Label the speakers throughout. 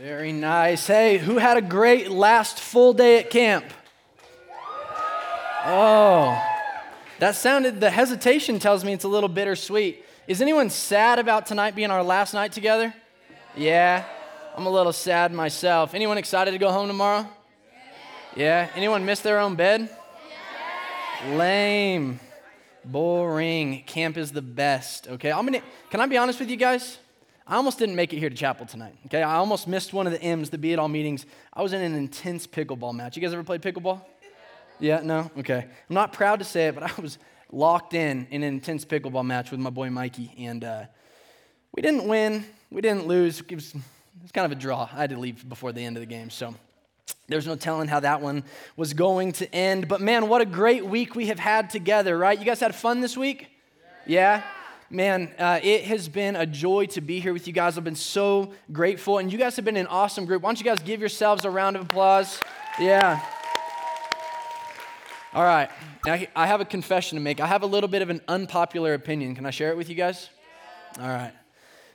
Speaker 1: Very nice. Hey, who had a great last full day at camp? Oh, that sounded, the hesitation tells me it's a little bittersweet. Is anyone sad about tonight being our last night together? Yeah, I'm a little sad myself. Anyone excited to go home tomorrow? Yeah. Anyone miss their own bed? Lame. Boring. Camp is the best. Okay, I'm gonna. Can I be honest with you guys? I almost didn't make it here to chapel tonight. Okay, I almost missed one of the M's, the Be It All meetings. I was in an intense pickleball match. You guys ever played pickleball? Yeah, no? Okay. I'm not proud to say it, but I was locked in in an intense pickleball match with my boy Mikey, and uh, we didn't win, we didn't lose. It was, it was kind of a draw. I had to leave before the end of the game, so there's no telling how that one was going to end. But man, what a great week we have had together, right? You guys had fun this week? Yeah? Man, uh, it has been a joy to be here with you guys. I've been so grateful, and you guys have been an awesome group. Why don't you guys give yourselves a round of applause? Yeah. All right. Now, I have a confession to make. I have a little bit of an unpopular opinion. Can I share it with you guys? All right.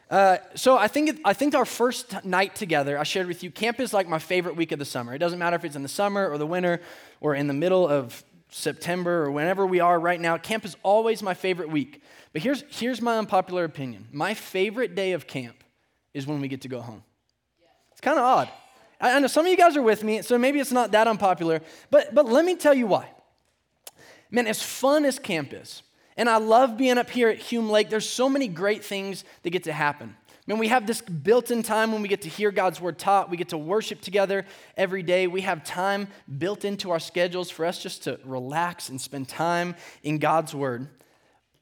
Speaker 1: Uh, so I think, it, I think our first night together, I shared with you, camp is like my favorite week of the summer. It doesn't matter if it's in the summer or the winter or in the middle of September or whenever we are right now. Camp is always my favorite week. But here's, here's my unpopular opinion. My favorite day of camp is when we get to go home. It's kind of odd. I, I know some of you guys are with me, so maybe it's not that unpopular. But, but let me tell you why. Man, as fun as camp is, and I love being up here at Hume Lake, there's so many great things that get to happen. Man, we have this built in time when we get to hear God's word taught. We get to worship together every day. We have time built into our schedules for us just to relax and spend time in God's word.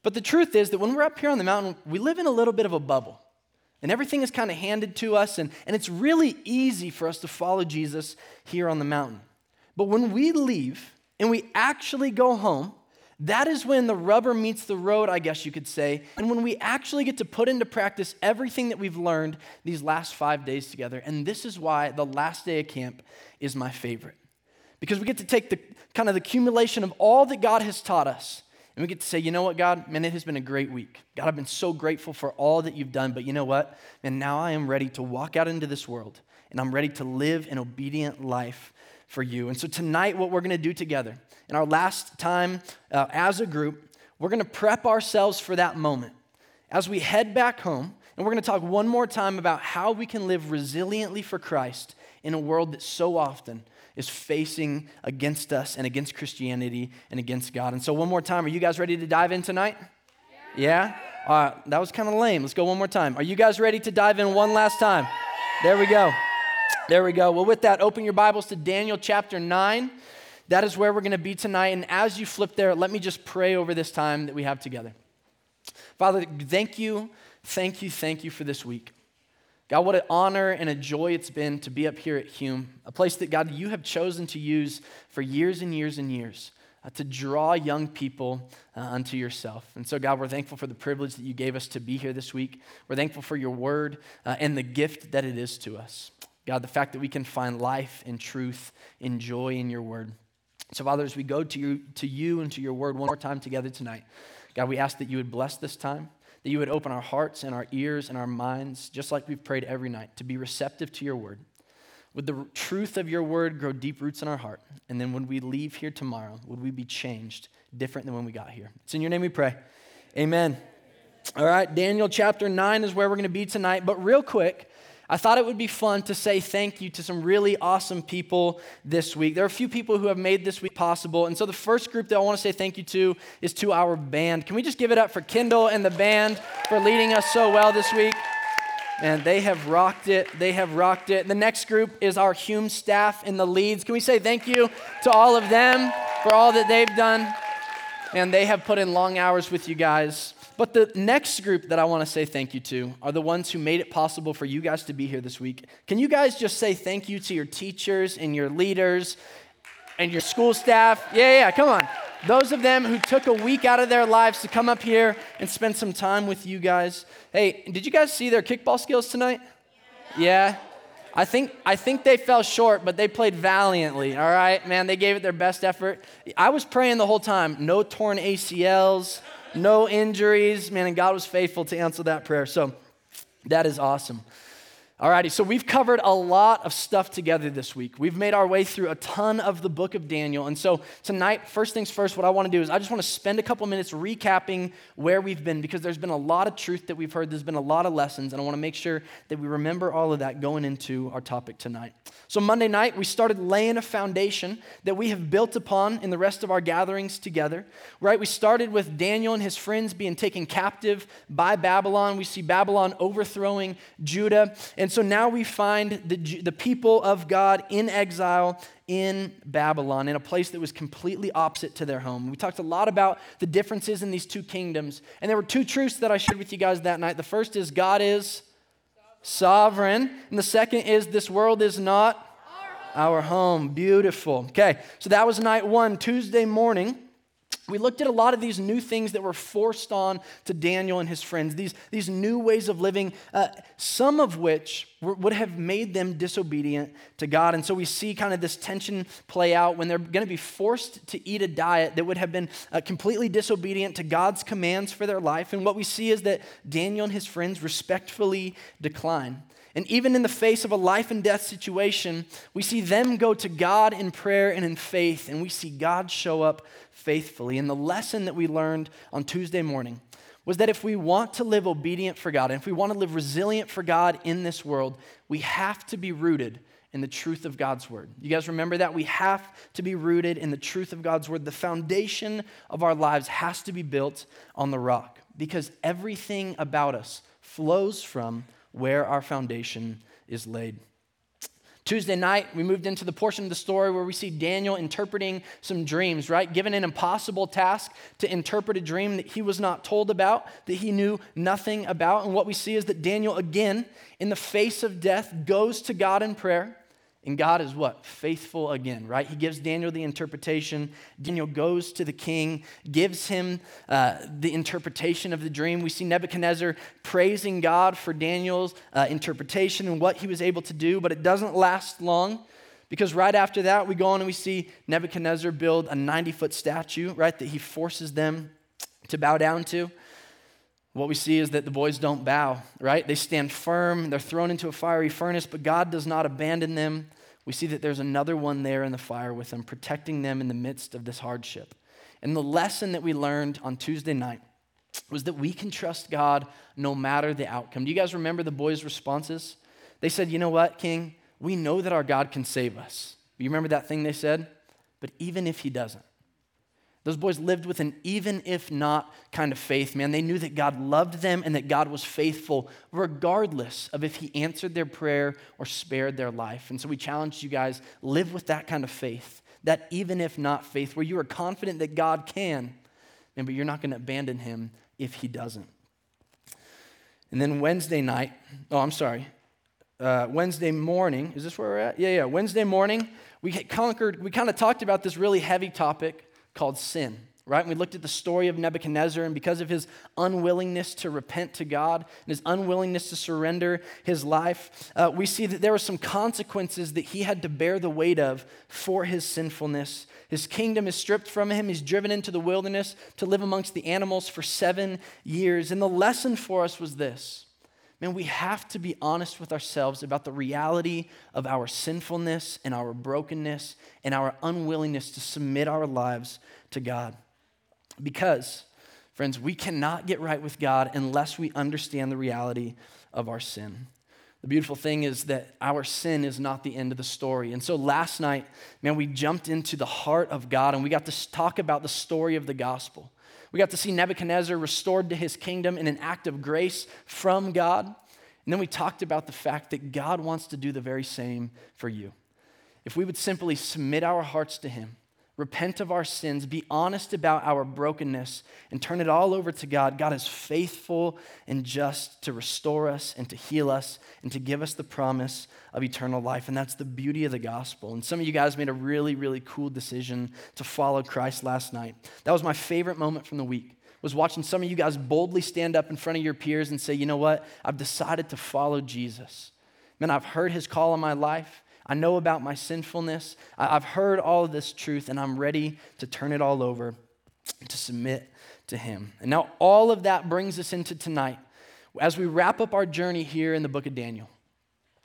Speaker 1: But the truth is that when we're up here on the mountain, we live in a little bit of a bubble. And everything is kind of handed to us, and, and it's really easy for us to follow Jesus here on the mountain. But when we leave, and we actually go home, that is when the rubber meets the road, I guess you could say, and when we actually get to put into practice everything that we've learned these last five days together. And this is why the last day of camp is my favorite. Because we get to take the kind of the accumulation of all that God has taught us, and we get to say, you know what, God, man, it has been a great week. God, I've been so grateful for all that you've done, but you know what? And now I am ready to walk out into this world, and I'm ready to live an obedient life for you. And so tonight, what we're going to do together, in our last time uh, as a group, we're going to prep ourselves for that moment. As we head back home, and we're going to talk one more time about how we can live resiliently for Christ in a world that so often is facing against us and against Christianity and against God. And so, one more time, are you guys ready to dive in tonight? Yeah? yeah? That was kind of lame. Let's go one more time. Are you guys ready to dive in one last time? There we go. There we go. Well, with that, open your Bibles to Daniel chapter 9. That is where we're going to be tonight. And as you flip there, let me just pray over this time that we have together. Father, thank you, thank you, thank you for this week. God, what an honor and a joy it's been to be up here at Hume, a place that, God, you have chosen to use for years and years and years uh, to draw young people uh, unto yourself. And so, God, we're thankful for the privilege that you gave us to be here this week. We're thankful for your word uh, and the gift that it is to us. God, the fact that we can find life and truth and joy in your word. So, Father, as we go to you, to you and to your word one more time together tonight, God, we ask that you would bless this time, that you would open our hearts and our ears and our minds, just like we've prayed every night, to be receptive to your word. Would the truth of your word grow deep roots in our heart? And then when we leave here tomorrow, would we be changed different than when we got here? It's in your name we pray. Amen. All right, Daniel chapter 9 is where we're going to be tonight. But real quick, I thought it would be fun to say thank you to some really awesome people this week. There are a few people who have made this week possible. And so the first group that I want to say thank you to is to our band. Can we just give it up for Kendall and the band for leading us so well this week? And they have rocked it. They have rocked it. The next group is our Hume staff in the leads. Can we say thank you to all of them for all that they've done? And they have put in long hours with you guys. But the next group that I want to say thank you to are the ones who made it possible for you guys to be here this week. Can you guys just say thank you to your teachers and your leaders and your school staff? Yeah, yeah, come on. Those of them who took a week out of their lives to come up here and spend some time with you guys. Hey, did you guys see their kickball skills tonight? Yeah. I think, I think they fell short, but they played valiantly, all right? Man, they gave it their best effort. I was praying the whole time no torn ACLs, no injuries. Man, and God was faithful to answer that prayer. So that is awesome. Alrighty, so we've covered a lot of stuff together this week. We've made our way through a ton of the book of Daniel. And so tonight, first things first, what I want to do is I just want to spend a couple minutes recapping where we've been because there's been a lot of truth that we've heard. There's been a lot of lessons, and I want to make sure that we remember all of that going into our topic tonight. So, Monday night, we started laying a foundation that we have built upon in the rest of our gatherings together, right? We started with Daniel and his friends being taken captive by Babylon. We see Babylon overthrowing Judah. And so now we find the, the people of God in exile in Babylon, in a place that was completely opposite to their home. We talked a lot about the differences in these two kingdoms. And there were two truths that I shared with you guys that night. The first is God is sovereign. And the second is this world is not our home. Beautiful. Okay, so that was night one. Tuesday morning, we looked at a lot of these new things that were forced on to Daniel and his friends, these, these new ways of living, uh, some of which were, would have made them disobedient to God. And so we see kind of this tension play out when they're going to be forced to eat a diet that would have been uh, completely disobedient to God's commands for their life. And what we see is that Daniel and his friends respectfully decline. And even in the face of a life and death situation, we see them go to God in prayer and in faith, and we see God show up faithfully. And the lesson that we learned on Tuesday morning was that if we want to live obedient for God, and if we want to live resilient for God in this world, we have to be rooted in the truth of God's word. You guys remember that? We have to be rooted in the truth of God's word. The foundation of our lives has to be built on the rock because everything about us flows from where our foundation is laid. Tuesday night, we moved into the portion of the story where we see Daniel interpreting some dreams, right? Given an impossible task to interpret a dream that he was not told about, that he knew nothing about. And what we see is that Daniel, again, in the face of death, goes to God in prayer. And God is what? Faithful again, right? He gives Daniel the interpretation. Daniel goes to the king, gives him uh, the interpretation of the dream. We see Nebuchadnezzar praising God for Daniel's uh, interpretation and what he was able to do, but it doesn't last long because right after that, we go on and we see Nebuchadnezzar build a 90 foot statue, right, that he forces them to bow down to. What we see is that the boys don't bow, right? They stand firm. They're thrown into a fiery furnace, but God does not abandon them. We see that there's another one there in the fire with them, protecting them in the midst of this hardship. And the lesson that we learned on Tuesday night was that we can trust God no matter the outcome. Do you guys remember the boys' responses? They said, You know what, King? We know that our God can save us. You remember that thing they said? But even if he doesn't, those boys lived with an even if not kind of faith, man. They knew that God loved them and that God was faithful, regardless of if He answered their prayer or spared their life. And so we challenged you guys live with that kind of faith, that even if not faith, where you are confident that God can, man, but you're not going to abandon Him if He doesn't. And then Wednesday night, oh, I'm sorry, uh, Wednesday morning, is this where we're at? Yeah, yeah. Wednesday morning, we conquered, we kind of talked about this really heavy topic called sin, right? And we looked at the story of Nebuchadnezzar, and because of his unwillingness to repent to God and his unwillingness to surrender his life, uh, we see that there were some consequences that he had to bear the weight of for his sinfulness. His kingdom is stripped from him. He's driven into the wilderness to live amongst the animals for seven years. And the lesson for us was this Man, we have to be honest with ourselves about the reality of our sinfulness and our brokenness and our unwillingness to submit our lives to God. Because, friends, we cannot get right with God unless we understand the reality of our sin. The beautiful thing is that our sin is not the end of the story. And so last night, man, we jumped into the heart of God and we got to talk about the story of the gospel. We got to see Nebuchadnezzar restored to his kingdom in an act of grace from God. And then we talked about the fact that God wants to do the very same for you. If we would simply submit our hearts to Him, repent of our sins, be honest about our brokenness, and turn it all over to God, God is faithful and just to restore us and to heal us and to give us the promise of eternal life. And that's the beauty of the gospel. And some of you guys made a really, really cool decision to follow Christ last night. That was my favorite moment from the week. Was watching some of you guys boldly stand up in front of your peers and say, you know what? I've decided to follow Jesus. Man, I've heard his call in my life. I know about my sinfulness. I've heard all of this truth, and I'm ready to turn it all over to submit to Him. And now, all of that brings us into tonight as we wrap up our journey here in the book of Daniel.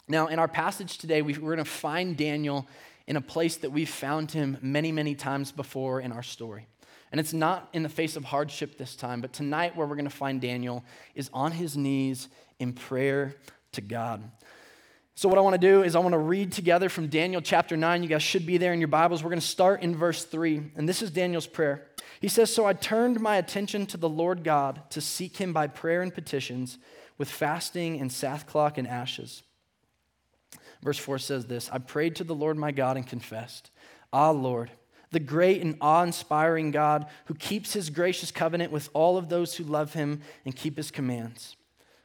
Speaker 1: Now, in our passage today, we, we're going to find Daniel in a place that we've found him many, many times before in our story. And it's not in the face of hardship this time, but tonight, where we're going to find Daniel is on his knees in prayer to God. So, what I want to do is I want to read together from Daniel chapter 9. You guys should be there in your Bibles. We're going to start in verse 3, and this is Daniel's prayer. He says, So I turned my attention to the Lord God to seek him by prayer and petitions with fasting and sackcloth and ashes. Verse 4 says this I prayed to the Lord my God and confessed, Ah, Lord, the great and awe inspiring God who keeps his gracious covenant with all of those who love him and keep his commands.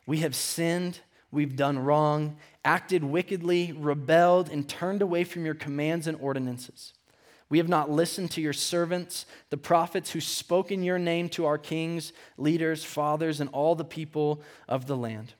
Speaker 1: We have sinned, we've done wrong, acted wickedly, rebelled, and turned away from your commands and ordinances. We have not listened to your servants, the prophets who spoke in your name to our kings, leaders, fathers, and all the people of the land.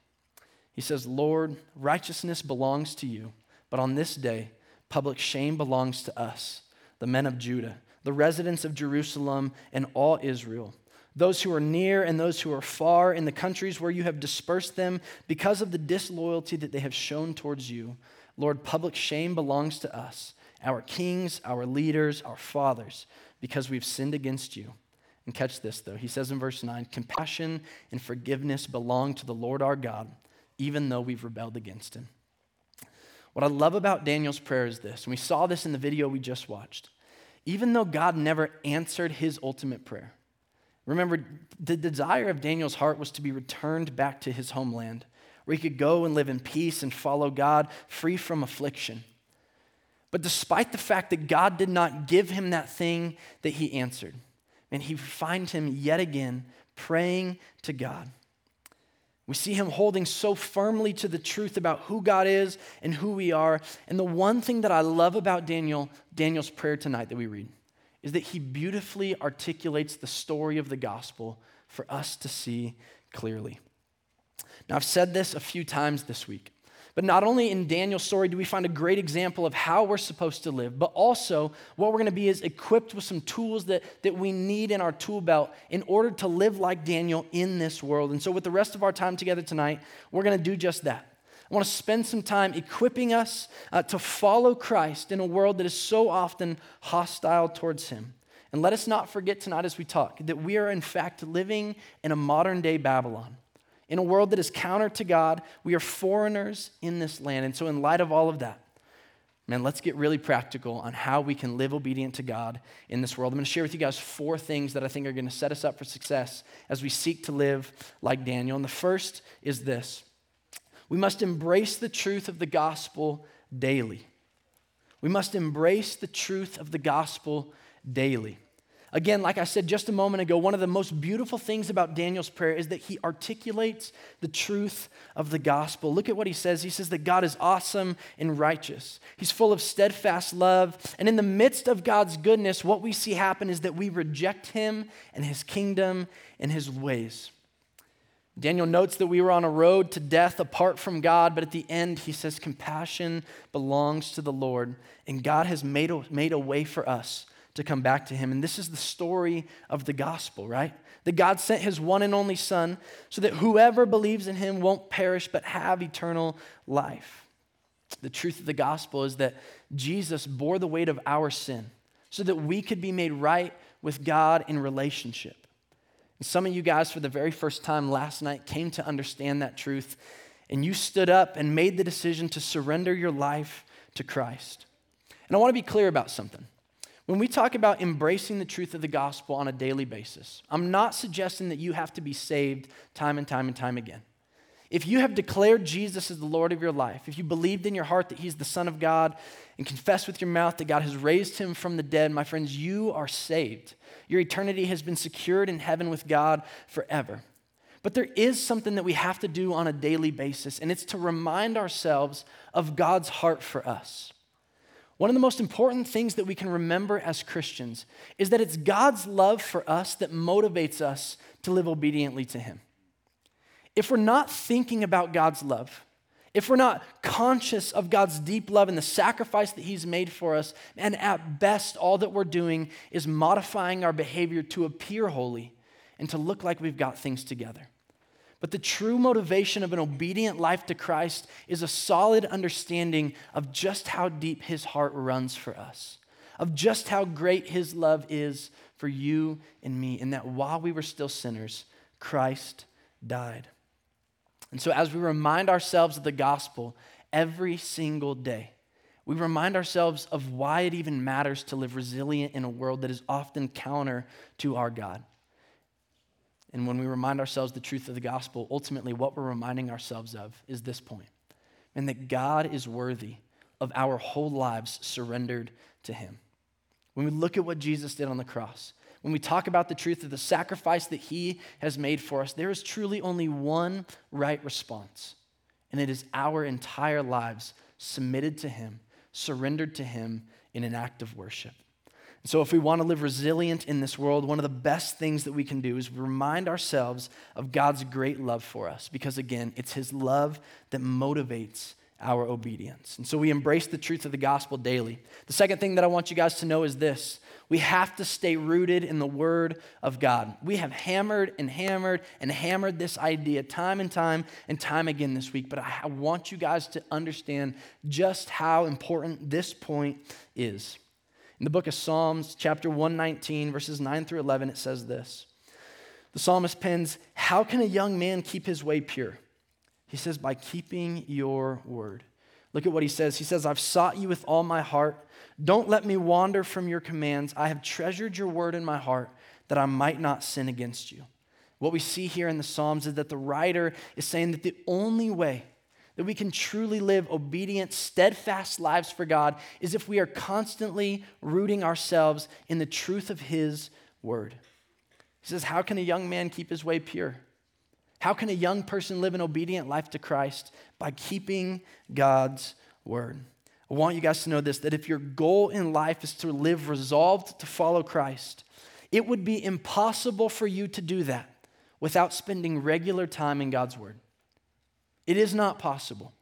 Speaker 1: He says, Lord, righteousness belongs to you, but on this day, public shame belongs to us, the men of Judah, the residents of Jerusalem, and all Israel. Those who are near and those who are far in the countries where you have dispersed them because of the disloyalty that they have shown towards you. Lord, public shame belongs to us, our kings, our leaders, our fathers, because we've sinned against you. And catch this, though. He says in verse 9 compassion and forgiveness belong to the Lord our God even though we've rebelled against him. What I love about Daniel's prayer is this, and we saw this in the video we just watched. Even though God never answered his ultimate prayer, remember, the desire of Daniel's heart was to be returned back to his homeland, where he could go and live in peace and follow God free from affliction. But despite the fact that God did not give him that thing that he answered, and he find him yet again praying to God. We see him holding so firmly to the truth about who God is and who we are. And the one thing that I love about Daniel, Daniel's prayer tonight that we read, is that he beautifully articulates the story of the gospel for us to see clearly. Now, I've said this a few times this week. But not only in Daniel's story do we find a great example of how we're supposed to live, but also what we're going to be is equipped with some tools that, that we need in our tool belt in order to live like Daniel in this world. And so, with the rest of our time together tonight, we're going to do just that. I want to spend some time equipping us uh, to follow Christ in a world that is so often hostile towards him. And let us not forget tonight as we talk that we are, in fact, living in a modern day Babylon. In a world that is counter to God, we are foreigners in this land. And so, in light of all of that, man, let's get really practical on how we can live obedient to God in this world. I'm going to share with you guys four things that I think are going to set us up for success as we seek to live like Daniel. And the first is this we must embrace the truth of the gospel daily. We must embrace the truth of the gospel daily. Again, like I said just a moment ago, one of the most beautiful things about Daniel's prayer is that he articulates the truth of the gospel. Look at what he says. He says that God is awesome and righteous, He's full of steadfast love. And in the midst of God's goodness, what we see happen is that we reject Him and His kingdom and His ways. Daniel notes that we were on a road to death apart from God, but at the end, he says, compassion belongs to the Lord, and God has made a, made a way for us to come back to him. And this is the story of the gospel, right? That God sent his one and only Son so that whoever believes in him won't perish but have eternal life. The truth of the gospel is that Jesus bore the weight of our sin so that we could be made right with God in relationship. And some of you guys, for the very first time last night, came to understand that truth, and you stood up and made the decision to surrender your life to Christ. And I want to be clear about something. When we talk about embracing the truth of the gospel on a daily basis, I'm not suggesting that you have to be saved time and time and time again. If you have declared Jesus as the Lord of your life, if you believed in your heart that He's the Son of God and confessed with your mouth that God has raised Him from the dead, my friends, you are saved. Your eternity has been secured in heaven with God forever. But there is something that we have to do on a daily basis, and it's to remind ourselves of God's heart for us. One of the most important things that we can remember as Christians is that it's God's love for us that motivates us to live obediently to Him. If we're not thinking about God's love, if we're not conscious of God's deep love and the sacrifice that He's made for us, and at best, all that we're doing is modifying our behavior to appear holy and to look like we've got things together. But the true motivation of an obedient life to Christ is a solid understanding of just how deep his heart runs for us, of just how great his love is for you and me, and that while we were still sinners, Christ died. And so, as we remind ourselves of the gospel every single day, we remind ourselves of why it even matters to live resilient in a world that is often counter to our God. And when we remind ourselves the truth of the gospel, ultimately what we're reminding ourselves of is this point and that God is worthy of our whole lives surrendered to Him. When we look at what Jesus did on the cross, when we talk about the truth of the sacrifice that He has made for us, there is truly only one right response, and it is our entire lives submitted to Him, surrendered to Him in an act of worship. So, if we want to live resilient in this world, one of the best things that we can do is remind ourselves of God's great love for us, because again, it's His love that motivates our obedience. And so, we embrace the truth of the gospel daily. The second thing that I want you guys to know is this we have to stay rooted in the Word of God. We have hammered and hammered and hammered this idea time and time and time again this week, but I want you guys to understand just how important this point is. In the book of Psalms, chapter 119, verses 9 through 11, it says this The psalmist pens, How can a young man keep his way pure? He says, By keeping your word. Look at what he says. He says, I've sought you with all my heart. Don't let me wander from your commands. I have treasured your word in my heart that I might not sin against you. What we see here in the Psalms is that the writer is saying that the only way that we can truly live obedient, steadfast lives for God is if we are constantly rooting ourselves in the truth of His word. He says, How can a young man keep his way pure? How can a young person live an obedient life to Christ? By keeping God's word. I want you guys to know this that if your goal in life is to live resolved to follow Christ, it would be impossible for you to do that without spending regular time in God's word. It is not possible.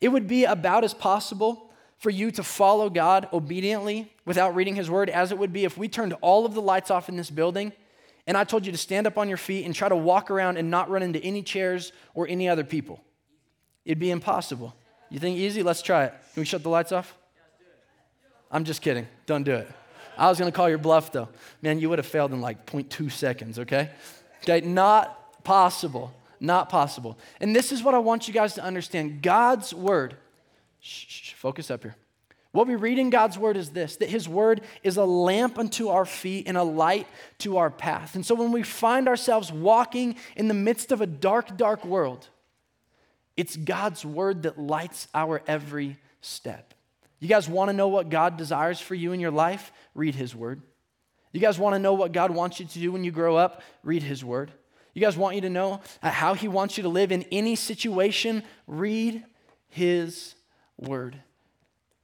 Speaker 1: It would be about as possible for you to follow God obediently without reading His Word as it would be if we turned all of the lights off in this building and I told you to stand up on your feet and try to walk around and not run into any chairs or any other people. It'd be impossible. You think easy? Let's try it. Can we shut the lights off? I'm just kidding. Don't do it. I was going to call your bluff though. Man, you would have failed in like 0.2 seconds, okay? Okay, not possible. Not possible. And this is what I want you guys to understand God's word. Shh, shh, focus up here. What we read in God's word is this that his word is a lamp unto our feet and a light to our path. And so when we find ourselves walking in the midst of a dark, dark world, it's God's word that lights our every step. You guys want to know what God desires for you in your life? Read his word. You guys want to know what God wants you to do when you grow up? Read his word. You guys want you to know how he wants you to live in any situation? Read his word.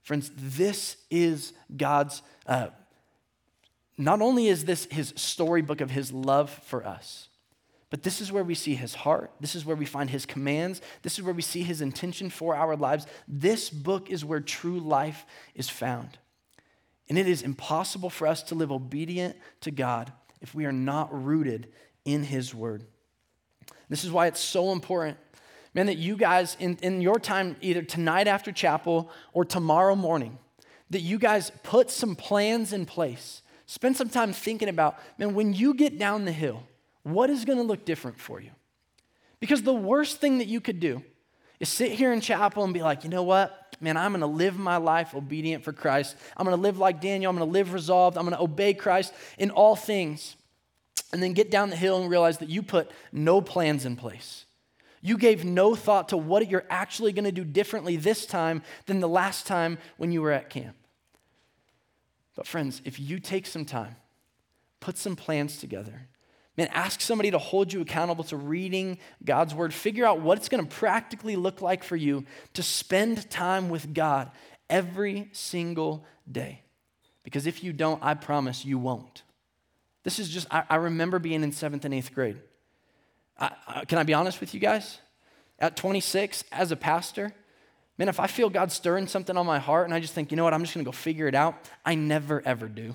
Speaker 1: Friends, this is God's, uh, not only is this his storybook of his love for us, but this is where we see his heart. This is where we find his commands. This is where we see his intention for our lives. This book is where true life is found. And it is impossible for us to live obedient to God if we are not rooted in His Word. This is why it's so important, man, that you guys, in, in your time, either tonight after chapel or tomorrow morning, that you guys put some plans in place. Spend some time thinking about, man, when you get down the hill, what is going to look different for you? Because the worst thing that you could do is sit here in chapel and be like, you know what? Man, I'm to live my life obedient for Christ. I'm to live like Daniel. I'm to live resolved. I'm to obey Christ in all things and then get down the hill and realize that you put no plans in place. You gave no thought to what you're actually going to do differently this time than the last time when you were at camp. But, friends, if you take some time, put some plans together, man, ask somebody to hold you accountable to reading God's word, figure out what it's going to practically look like for you to spend time with God every single day. Because if you don't, I promise you won't. This is just, I, I remember being in seventh and eighth grade. I, I, can I be honest with you guys? At 26, as a pastor, man, if I feel God stirring something on my heart and I just think, you know what, I'm just gonna go figure it out, I never ever do.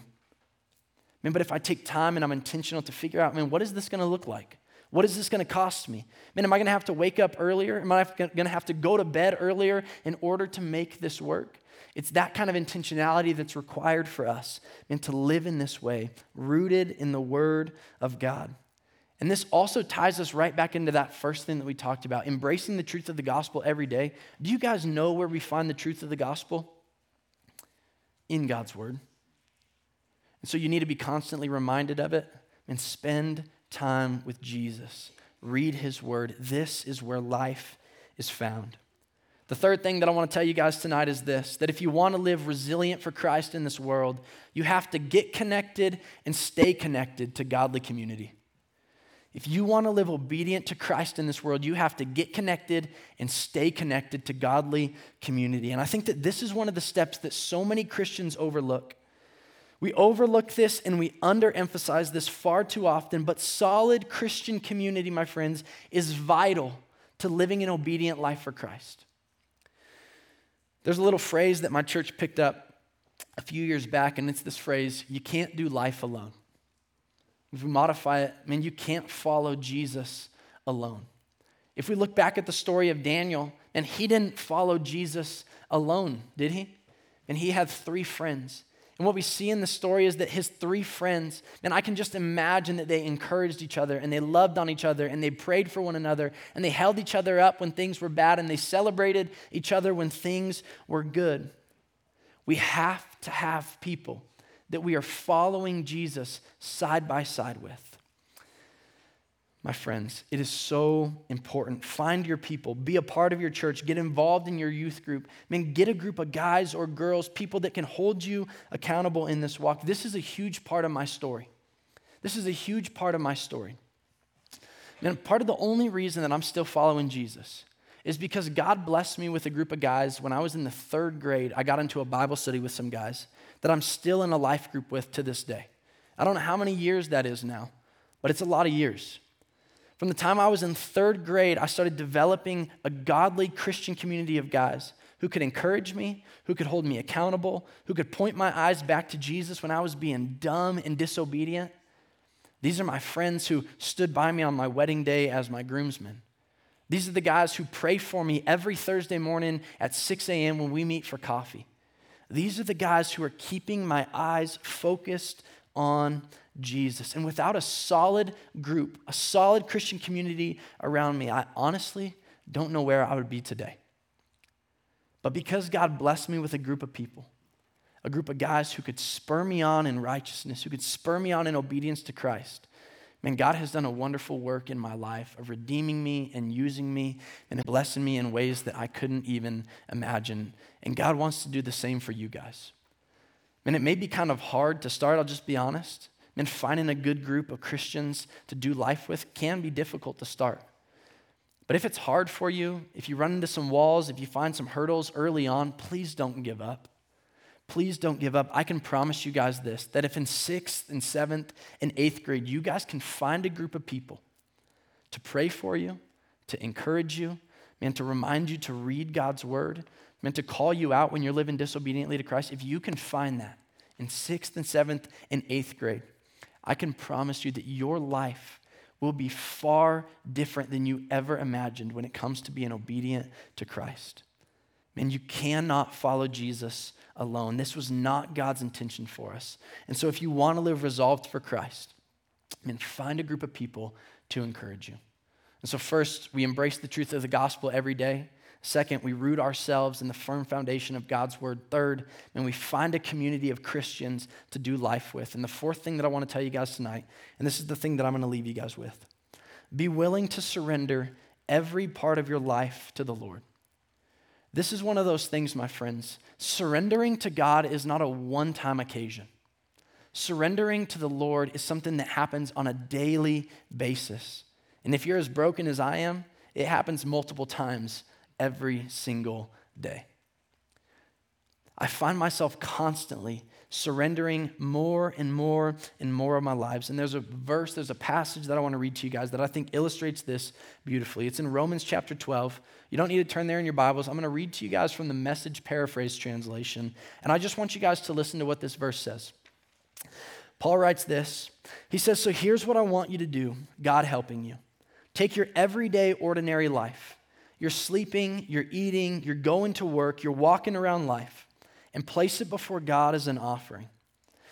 Speaker 1: Man, but if I take time and I'm intentional to figure out, man, what is this gonna look like? What is this going to cost me? Man, am I going to have to wake up earlier? Am I going to have to go to bed earlier in order to make this work? It's that kind of intentionality that's required for us and to live in this way, rooted in the Word of God. And this also ties us right back into that first thing that we talked about embracing the truth of the gospel every day. Do you guys know where we find the truth of the gospel? In God's Word. And so you need to be constantly reminded of it and spend time with Jesus. Read His Word. This is where life is found. The third thing that I want to tell you guys tonight is this that if you want to live resilient for Christ in this world, you have to get connected and stay connected to godly community. If you want to live obedient to Christ in this world, you have to get connected and stay connected to godly community. And I think that this is one of the steps that so many Christians overlook. We overlook this and we underemphasize this far too often, but solid Christian community, my friends, is vital to living an obedient life for Christ. There's a little phrase that my church picked up a few years back, and it's this phrase you can't do life alone. If we modify it, I mean, you can't follow Jesus alone. If we look back at the story of Daniel, and he didn't follow Jesus alone, did he? And he had three friends. And what we see in the story is that his three friends, and I can just imagine that they encouraged each other and they loved on each other and they prayed for one another and they held each other up when things were bad and they celebrated each other when things were good. We have to have people that we are following Jesus side by side with. My friends, it is so important. Find your people, be a part of your church, get involved in your youth group. I mean, get a group of guys or girls, people that can hold you accountable in this walk. This is a huge part of my story. This is a huge part of my story. And part of the only reason that I'm still following Jesus is because God blessed me with a group of guys when I was in the third grade. I got into a Bible study with some guys that I'm still in a life group with to this day. I don't know how many years that is now, but it's a lot of years. From the time I was in third grade, I started developing a godly Christian community of guys who could encourage me, who could hold me accountable, who could point my eyes back to Jesus when I was being dumb and disobedient. These are my friends who stood by me on my wedding day as my groomsmen. These are the guys who pray for me every Thursday morning at 6 a.m. when we meet for coffee. These are the guys who are keeping my eyes focused on Jesus. And without a solid group, a solid Christian community around me, I honestly don't know where I would be today. But because God blessed me with a group of people, a group of guys who could spur me on in righteousness, who could spur me on in obedience to Christ, man, God has done a wonderful work in my life of redeeming me and using me and blessing me in ways that I couldn't even imagine. And God wants to do the same for you guys. And it may be kind of hard to start, I'll just be honest. And finding a good group of Christians to do life with can be difficult to start. But if it's hard for you, if you run into some walls, if you find some hurdles early on, please don't give up. Please don't give up. I can promise you guys this that if in sixth and seventh and eighth grade, you guys can find a group of people to pray for you, to encourage you, and to remind you to read God's word, meant to call you out when you're living disobediently to Christ, if you can find that in sixth and seventh and eighth grade, I can promise you that your life will be far different than you ever imagined when it comes to being obedient to Christ. Man, you cannot follow Jesus alone. This was not God's intention for us. And so, if you want to live resolved for Christ, man, find a group of people to encourage you. And so, first, we embrace the truth of the gospel every day. Second, we root ourselves in the firm foundation of God's word. Third, and we find a community of Christians to do life with. And the fourth thing that I want to tell you guys tonight, and this is the thing that I'm going to leave you guys with be willing to surrender every part of your life to the Lord. This is one of those things, my friends. Surrendering to God is not a one time occasion. Surrendering to the Lord is something that happens on a daily basis. And if you're as broken as I am, it happens multiple times every single day. I find myself constantly surrendering more and more and more of my lives. And there's a verse, there's a passage that I want to read to you guys that I think illustrates this beautifully. It's in Romans chapter 12. You don't need to turn there in your Bibles. I'm going to read to you guys from the message paraphrase translation. And I just want you guys to listen to what this verse says. Paul writes this He says, So here's what I want you to do, God helping you. Take your everyday, ordinary life. You're sleeping, you're eating, you're going to work, you're walking around life, and place it before God as an offering.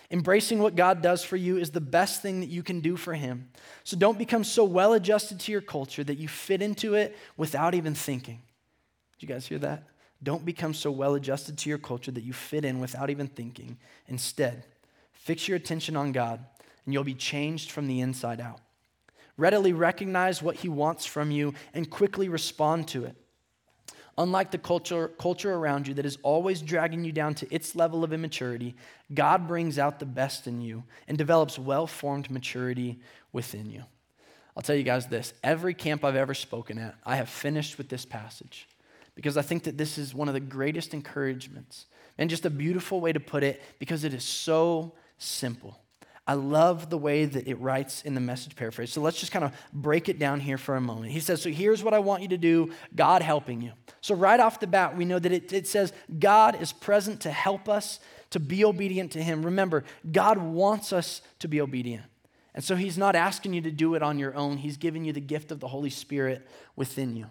Speaker 1: Embracing what God does for you is the best thing that you can do for Him. So don't become so well adjusted to your culture that you fit into it without even thinking. Did you guys hear that? Don't become so well adjusted to your culture that you fit in without even thinking. Instead, fix your attention on God, and you'll be changed from the inside out. Readily recognize what He wants from you and quickly respond to it. Unlike the culture, culture around you that is always dragging you down to its level of immaturity, God brings out the best in you and develops well formed maturity within you. I'll tell you guys this every camp I've ever spoken at, I have finished with this passage because I think that this is one of the greatest encouragements and just a beautiful way to put it because it is so simple. I love the way that it writes in the message paraphrase. So let's just kind of break it down here for a moment. He says, So here's what I want you to do God helping you. So, right off the bat, we know that it, it says God is present to help us to be obedient to Him. Remember, God wants us to be obedient. And so He's not asking you to do it on your own, He's giving you the gift of the Holy Spirit within you,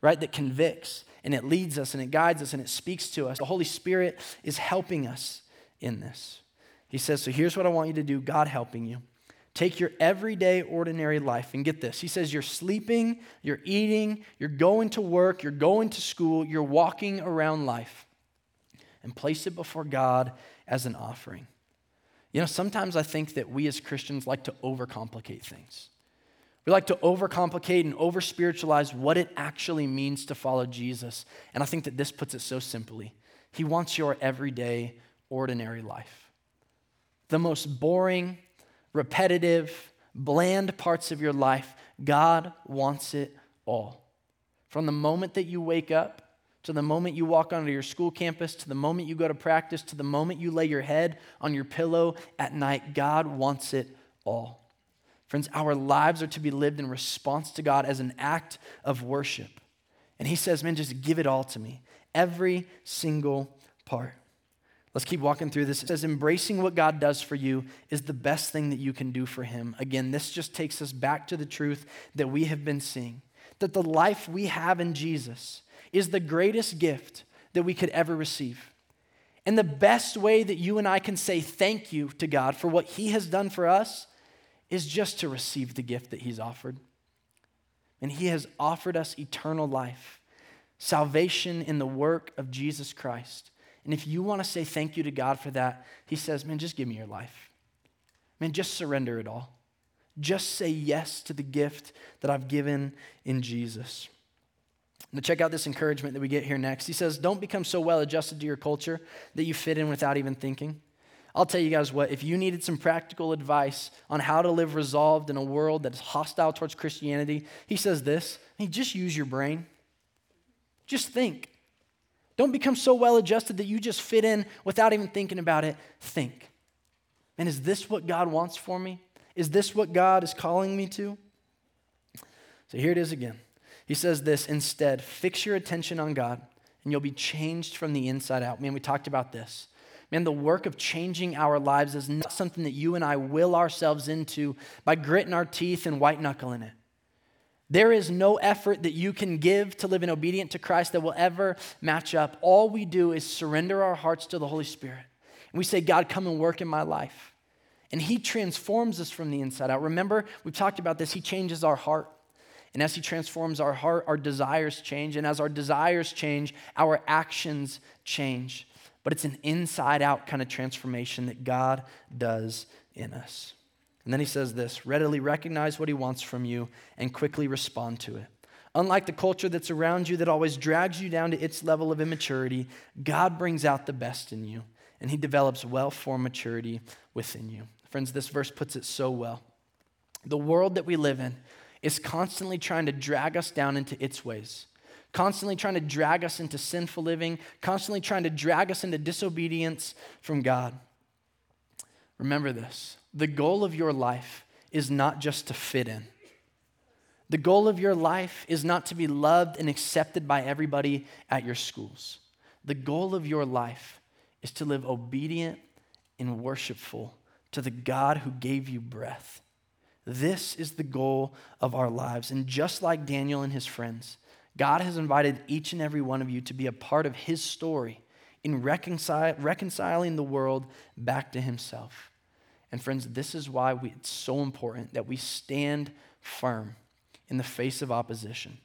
Speaker 1: right? That convicts and it leads us and it guides us and it speaks to us. The Holy Spirit is helping us in this. He says, So here's what I want you to do God helping you. Take your everyday, ordinary life and get this. He says, You're sleeping, you're eating, you're going to work, you're going to school, you're walking around life, and place it before God as an offering. You know, sometimes I think that we as Christians like to overcomplicate things. We like to overcomplicate and over spiritualize what it actually means to follow Jesus. And I think that this puts it so simply He wants your everyday, ordinary life the most boring, repetitive, bland parts of your life, God wants it all. From the moment that you wake up to the moment you walk onto your school campus, to the moment you go to practice, to the moment you lay your head on your pillow at night, God wants it all. Friends, our lives are to be lived in response to God as an act of worship. And He says, man, just give it all to me, every single part. Let's keep walking through this. It says, embracing what God does for you is the best thing that you can do for Him. Again, this just takes us back to the truth that we have been seeing that the life we have in Jesus is the greatest gift that we could ever receive. And the best way that you and I can say thank you to God for what He has done for us is just to receive the gift that He's offered. And He has offered us eternal life, salvation in the work of Jesus Christ. And if you want to say thank you to God for that, He says, man, just give me your life. Man, just surrender it all. Just say yes to the gift that I've given in Jesus. Now, check out this encouragement that we get here next. He says, Don't become so well adjusted to your culture that you fit in without even thinking. I'll tell you guys what, if you needed some practical advice on how to live resolved in a world that is hostile towards Christianity, he says this hey, just use your brain. Just think. Don't become so well adjusted that you just fit in without even thinking about it. Think. And is this what God wants for me? Is this what God is calling me to? So here it is again. He says this instead, fix your attention on God and you'll be changed from the inside out. Man, we talked about this. Man, the work of changing our lives is not something that you and I will ourselves into by gritting our teeth and white knuckling it. There is no effort that you can give to live in obedience to Christ that will ever match up. All we do is surrender our hearts to the Holy Spirit. And we say, God, come and work in my life. And He transforms us from the inside out. Remember, we've talked about this. He changes our heart. And as He transforms our heart, our desires change. And as our desires change, our actions change. But it's an inside out kind of transformation that God does in us. And then he says this readily recognize what he wants from you and quickly respond to it. Unlike the culture that's around you that always drags you down to its level of immaturity, God brings out the best in you and he develops well formed maturity within you. Friends, this verse puts it so well. The world that we live in is constantly trying to drag us down into its ways, constantly trying to drag us into sinful living, constantly trying to drag us into disobedience from God. Remember this the goal of your life is not just to fit in. The goal of your life is not to be loved and accepted by everybody at your schools. The goal of your life is to live obedient and worshipful to the God who gave you breath. This is the goal of our lives. And just like Daniel and his friends, God has invited each and every one of you to be a part of his story in reconcil- reconciling the world back to himself. And friends, this is why we, it's so important that we stand firm in the face of opposition.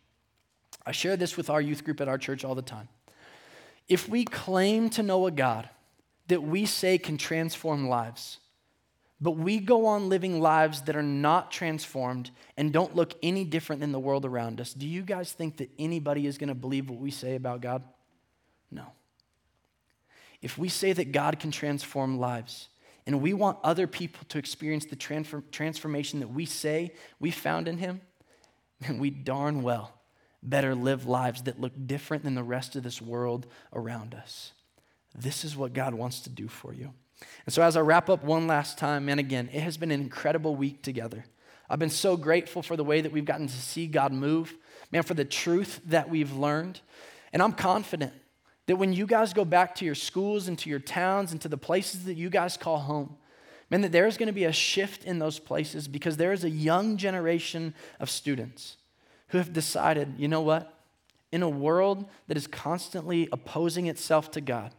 Speaker 1: I share this with our youth group at our church all the time. If we claim to know a God that we say can transform lives, but we go on living lives that are not transformed and don't look any different than the world around us, do you guys think that anybody is going to believe what we say about God? No. If we say that God can transform lives, and we want other people to experience the transformation that we say we found in Him, then we darn well better live lives that look different than the rest of this world around us. This is what God wants to do for you. And so, as I wrap up one last time, and again, it has been an incredible week together. I've been so grateful for the way that we've gotten to see God move, man, for the truth that we've learned. And I'm confident that when you guys go back to your schools and to your towns and to the places that you guys call home, man, that there's going to be a shift in those places because there is a young generation of students who have decided, you know what? In a world that is constantly opposing itself to God,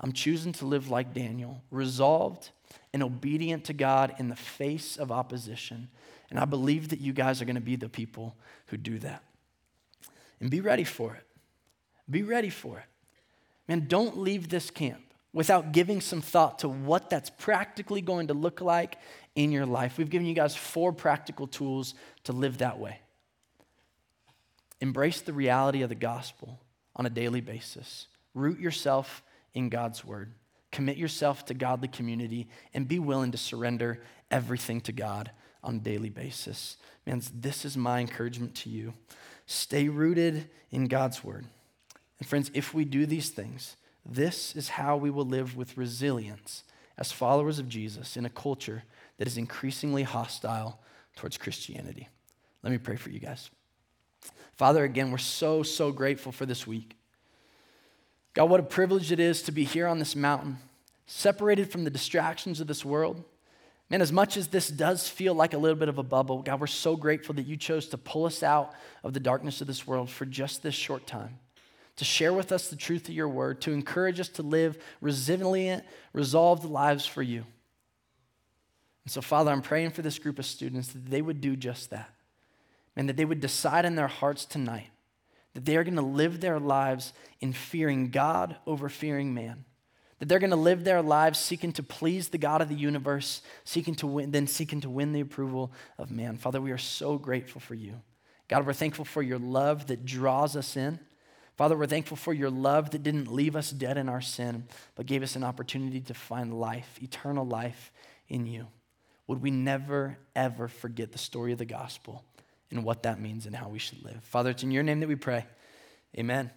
Speaker 1: I'm choosing to live like Daniel, resolved and obedient to God in the face of opposition. And I believe that you guys are going to be the people who do that. And be ready for it. Be ready for it. Man, don't leave this camp without giving some thought to what that's practically going to look like in your life. We've given you guys four practical tools to live that way. Embrace the reality of the gospel on a daily basis. Root yourself in God's word. Commit yourself to godly community and be willing to surrender everything to God on a daily basis. Man, this is my encouragement to you. Stay rooted in God's word. And friends, if we do these things, this is how we will live with resilience as followers of Jesus in a culture that is increasingly hostile towards Christianity. Let me pray for you guys. Father, again, we're so, so grateful for this week. God, what a privilege it is to be here on this mountain, separated from the distractions of this world. Man, as much as this does feel like a little bit of a bubble, God, we're so grateful that you chose to pull us out of the darkness of this world for just this short time, to share with us the truth of your word, to encourage us to live resilient, resolved lives for you. And so, Father, I'm praying for this group of students that they would do just that, and that they would decide in their hearts tonight that they are going to live their lives in fearing God over fearing man. That they're going to live their lives seeking to please the God of the universe, seeking to win, then seeking to win the approval of man. Father, we are so grateful for you. God, we're thankful for your love that draws us in. Father, we're thankful for your love that didn't leave us dead in our sin, but gave us an opportunity to find life, eternal life in you. Would we never, ever forget the story of the gospel? and what that means and how we should live. Father, it's in your name that we pray. Amen.